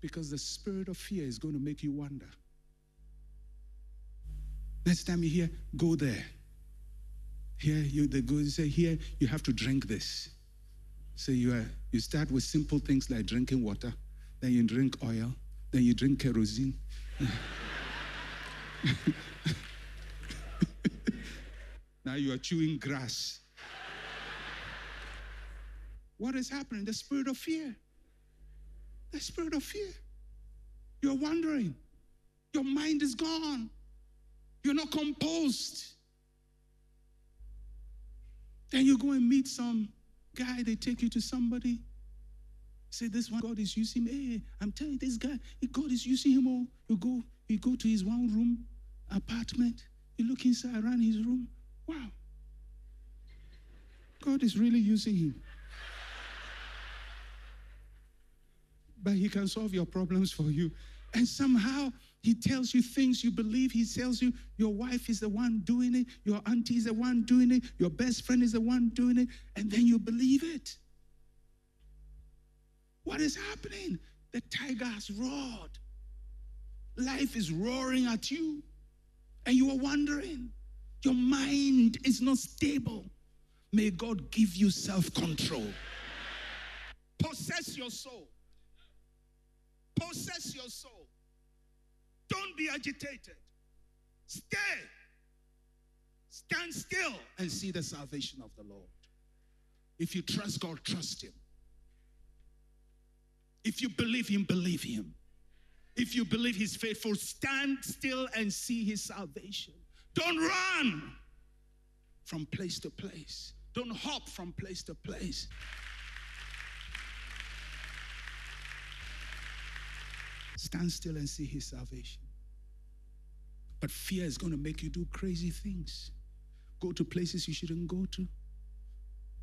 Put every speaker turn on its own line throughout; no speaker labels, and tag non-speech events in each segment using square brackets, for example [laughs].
Because the spirit of fear is going to make you wonder. Next time you hear, go there. Here, you they go and say, here, you have to drink this. So you are you start with simple things like drinking water, then you drink oil, then you drink kerosene. [laughs] now you are chewing grass. What is happening? The spirit of fear. The spirit of fear. You're wondering. Your mind is gone. You're not composed. Then you go and meet some guy, they take you to somebody. Say, this one, God is using me. Hey, I'm telling you, this guy, God is using him all. You go, you go to his one room apartment, you look inside around his room. Wow. God is really using him. But he can solve your problems for you. And somehow he tells you things you believe. He tells you your wife is the one doing it, your auntie is the one doing it, your best friend is the one doing it, and then you believe it. What is happening? The tiger has roared. Life is roaring at you, and you are wondering. Your mind is not stable. May God give you self control. Possess your soul. Possess your soul. Don't be agitated. Stay. Stand still and see the salvation of the Lord. If you trust God, trust Him. If you believe Him, believe Him. If you believe He's faithful, stand still and see His salvation. Don't run from place to place, don't hop from place to place. Stand still and see his salvation. But fear is going to make you do crazy things. Go to places you shouldn't go to.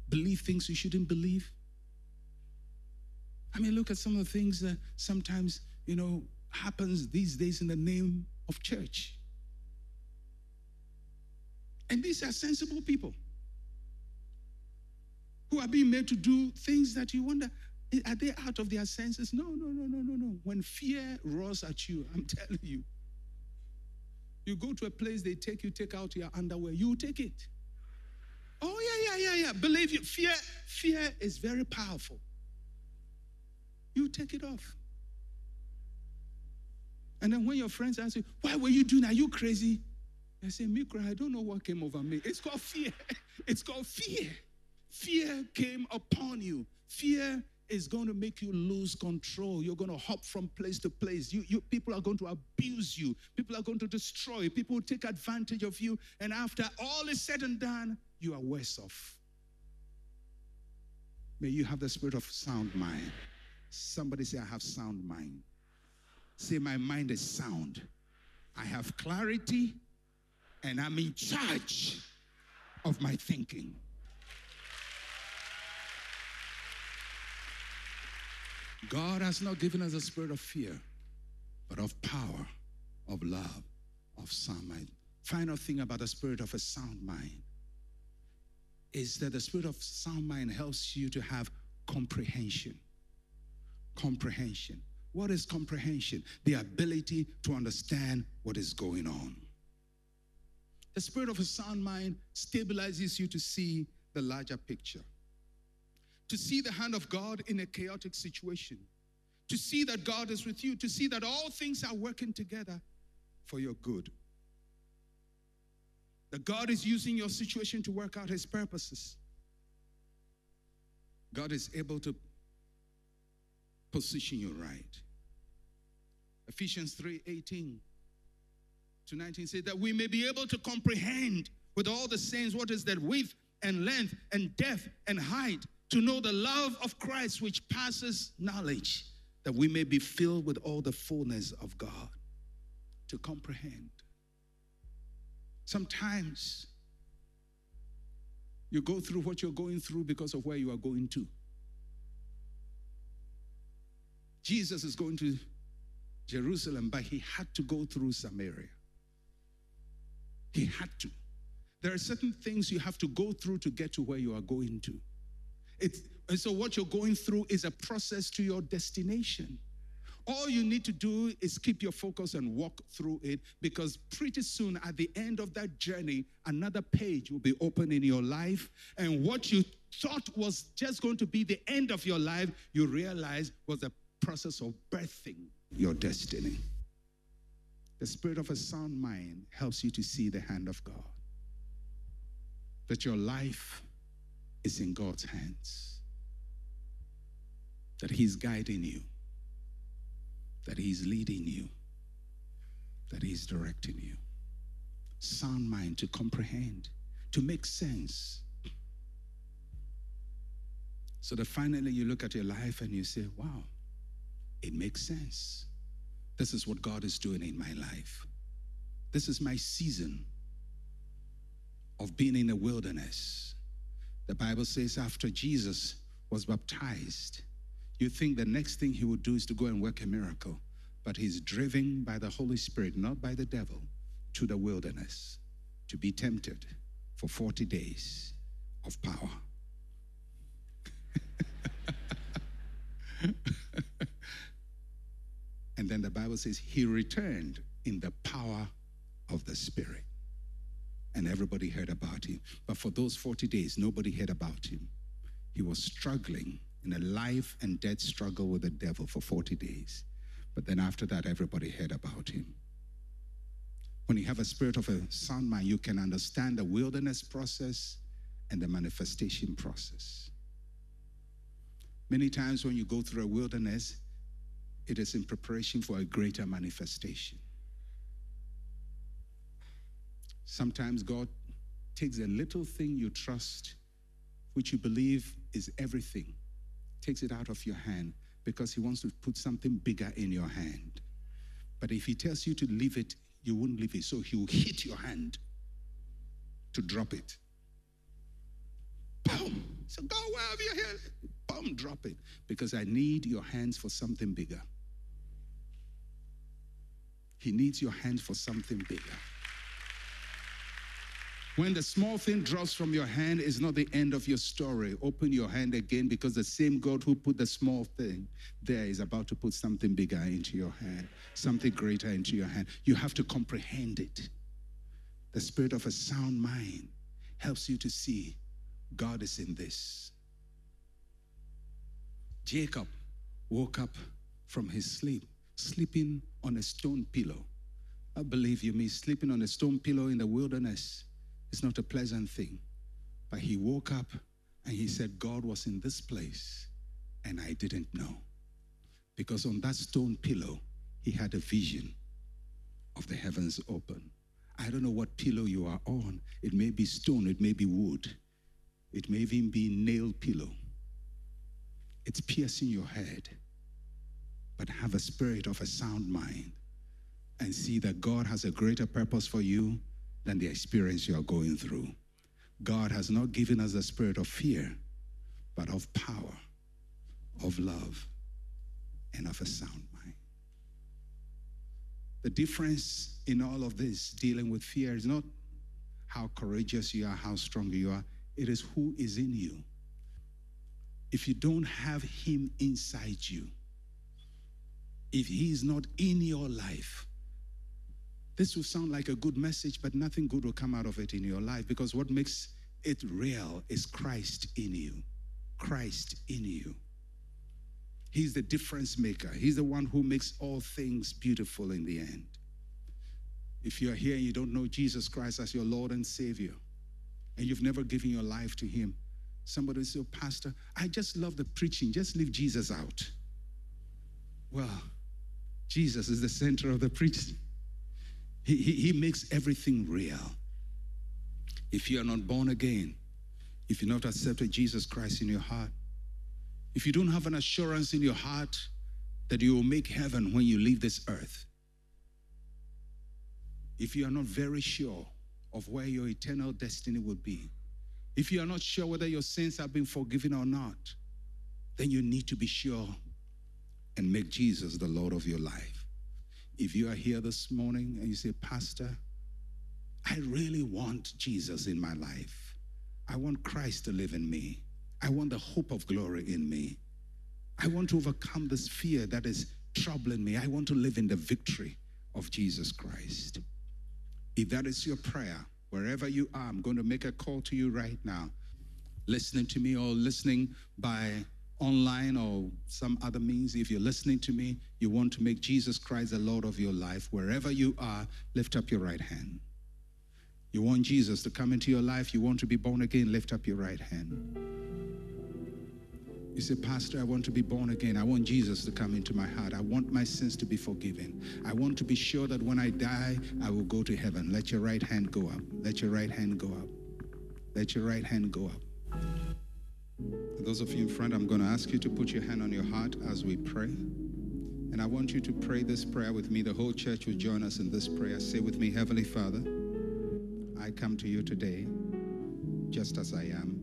Believe things you shouldn't believe. I mean, look at some of the things that sometimes, you know, happens these days in the name of church. And these are sensible people who are being made to do things that you wonder, are they out of their senses? No, no, no, no, no, no. When fear roars at you, I'm [laughs] telling you, you go to a place, they take you, take out your underwear, you take it. Oh, yeah, yeah, yeah, yeah. Believe you, fear, fear is very powerful. You take it off. And then when your friends ask you, why were you doing? Are you crazy? I say, Mikra, I don't know what came over me. It's called fear. [laughs] It's called fear. Fear came upon you. Fear is going to make you lose control. You're going to hop from place to place. You, you, people are going to abuse you. People are going to destroy. People will take advantage of you. And after all is said and done, you are worse off. May you have the spirit of sound mind. Somebody say, I have sound mind. Say, my mind is sound. I have clarity and I'm in charge of my thinking. God has not given us a spirit of fear, but of power, of love, of sound mind. Final thing about the spirit of a sound mind is that the spirit of sound mind helps you to have comprehension. Comprehension. What is comprehension? The ability to understand what is going on. The spirit of a sound mind stabilizes you to see the larger picture to see the hand of God in a chaotic situation, to see that God is with you, to see that all things are working together for your good. That God is using your situation to work out his purposes. God is able to position you right. Ephesians 3 18 to 19 says that we may be able to comprehend with all the saints what is that width and length and depth and height to know the love of Christ which passes knowledge, that we may be filled with all the fullness of God. To comprehend. Sometimes you go through what you're going through because of where you are going to. Jesus is going to Jerusalem, but he had to go through Samaria. He had to. There are certain things you have to go through to get to where you are going to. It's, and so what you're going through is a process to your destination. All you need to do is keep your focus and walk through it because pretty soon at the end of that journey, another page will be open in your life. And what you thought was just going to be the end of your life, you realize was a process of birthing your destiny. The spirit of a sound mind helps you to see the hand of God. That your life is in God's hands. That He's guiding you. That He's leading you. That He's directing you. Sound mind to comprehend, to make sense. So that finally you look at your life and you say, wow, it makes sense. This is what God is doing in my life. This is my season of being in the wilderness. The Bible says after Jesus was baptized, you think the next thing he would do is to go and work a miracle, but he's driven by the Holy Spirit, not by the devil, to the wilderness to be tempted for 40 days of power. [laughs] and then the Bible says he returned in the power of the Spirit. And everybody heard about him. But for those 40 days, nobody heard about him. He was struggling in a life and death struggle with the devil for 40 days. But then after that, everybody heard about him. When you have a spirit of a sound mind, you can understand the wilderness process and the manifestation process. Many times when you go through a wilderness, it is in preparation for a greater manifestation. Sometimes God takes a little thing you trust, which you believe is everything, takes it out of your hand because He wants to put something bigger in your hand. But if He tells you to leave it, you won't leave it. So He will hit your hand to drop it. Boom! So go wherever you're here. Boom, drop it. Because I need your hands for something bigger. He needs your hands for something bigger. When the small thing drops from your hand is not the end of your story. Open your hand again because the same God who put the small thing there is about to put something bigger into your hand, something greater into your hand. You have to comprehend it. The spirit of a sound mind helps you to see God is in this. Jacob woke up from his sleep, sleeping on a stone pillow. I believe you mean sleeping on a stone pillow in the wilderness is not a pleasant thing. But he woke up and he said, God was in this place and I didn't know. Because on that stone pillow, he had a vision of the heavens open. I don't know what pillow you are on. It may be stone, it may be wood, it may even be nail pillow. It's piercing your head. But have a spirit of a sound mind and see that God has a greater purpose for you than the experience you are going through. God has not given us a spirit of fear, but of power, of love, and of a sound mind. The difference in all of this, dealing with fear, is not how courageous you are, how strong you are, it is who is in you. If you don't have Him inside you, if He is not in your life, this will sound like a good message, but nothing good will come out of it in your life because what makes it real is Christ in you. Christ in you. He's the difference maker. He's the one who makes all things beautiful in the end. If you're here and you don't know Jesus Christ as your Lord and Savior, and you've never given your life to Him, somebody will say, oh, Pastor, I just love the preaching. Just leave Jesus out. Well, Jesus is the center of the preaching. He, he, he makes everything real. If you are not born again, if you're not accepted Jesus Christ in your heart, if you don't have an assurance in your heart that you will make heaven when you leave this earth, if you are not very sure of where your eternal destiny will be, if you are not sure whether your sins have been forgiven or not, then you need to be sure and make Jesus the Lord of your life. If you are here this morning and you say, Pastor, I really want Jesus in my life. I want Christ to live in me. I want the hope of glory in me. I want to overcome this fear that is troubling me. I want to live in the victory of Jesus Christ. If that is your prayer, wherever you are, I'm going to make a call to you right now. Listening to me or listening by online or some other means, if you're listening to me, you want to make Jesus Christ the Lord of your life, wherever you are, lift up your right hand. You want Jesus to come into your life, you want to be born again, lift up your right hand. You say, Pastor, I want to be born again. I want Jesus to come into my heart. I want my sins to be forgiven. I want to be sure that when I die, I will go to heaven. Let your right hand go up. Let your right hand go up. Let your right hand go up. Those of you in front, I'm going to ask you to put your hand on your heart as we pray. And I want you to pray this prayer with me. The whole church will join us in this prayer. Say with me, Heavenly Father, I come to you today just as I am.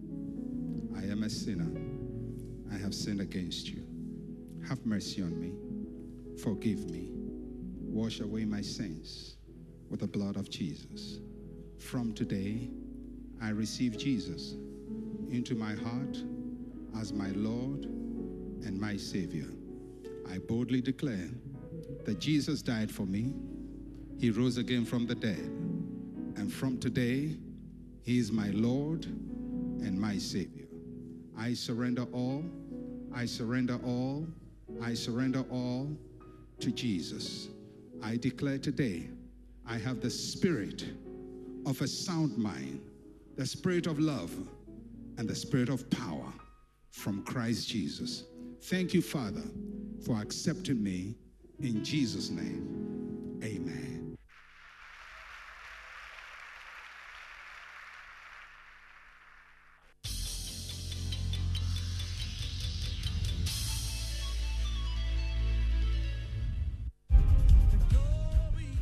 I am a sinner. I have sinned against you. Have mercy on me. Forgive me. Wash away my sins with the blood of Jesus. From today, I receive Jesus into my heart as my Lord and my Savior. I boldly declare that Jesus died for me, He rose again from the dead, and from today, He is my Lord and my Savior. I surrender all, I surrender all, I surrender all to Jesus. I declare today, I have the spirit of a sound mind, the spirit of love, and the spirit of power from Christ Jesus. Thank you, Father, for accepting me in Jesus' name. Amen.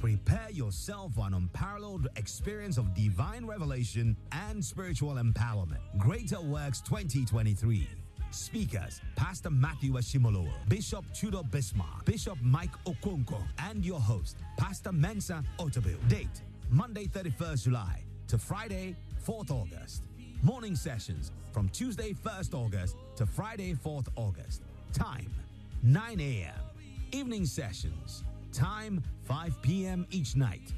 Prepare yourself for an unparalleled experience of divine revelation and spiritual empowerment. Greater Works 2023. Speakers Pastor Matthew Ashimolowo, Bishop Tudor Bismark, Bishop Mike Okonkwo, and your host, Pastor Mensa Otabil. Date Monday 31st July to Friday 4th August. Morning sessions from Tuesday 1st August to Friday 4th August. Time 9 a.m. Evening sessions. Time 5 p.m. each night.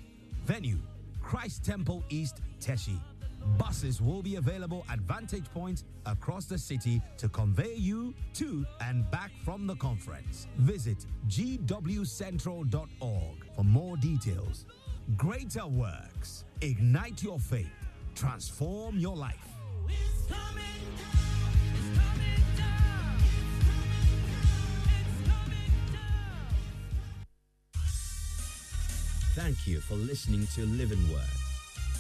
Venue Christ Temple East, Teshie. Buses will be available at vantage points across the city to convey you to and back from the conference. Visit gwcentral.org for more details. Greater Works. Ignite your faith. Transform your life.
Thank you for listening to Living Word.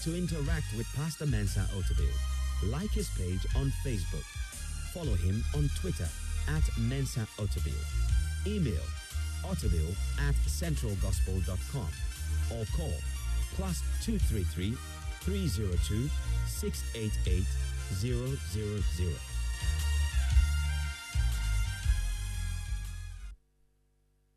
To interact with Pastor Mensa Otabil, like his page on Facebook. Follow him on Twitter at Mensa Otabil. Email otabil at centralgospel.com or call plus 233 302 688 000.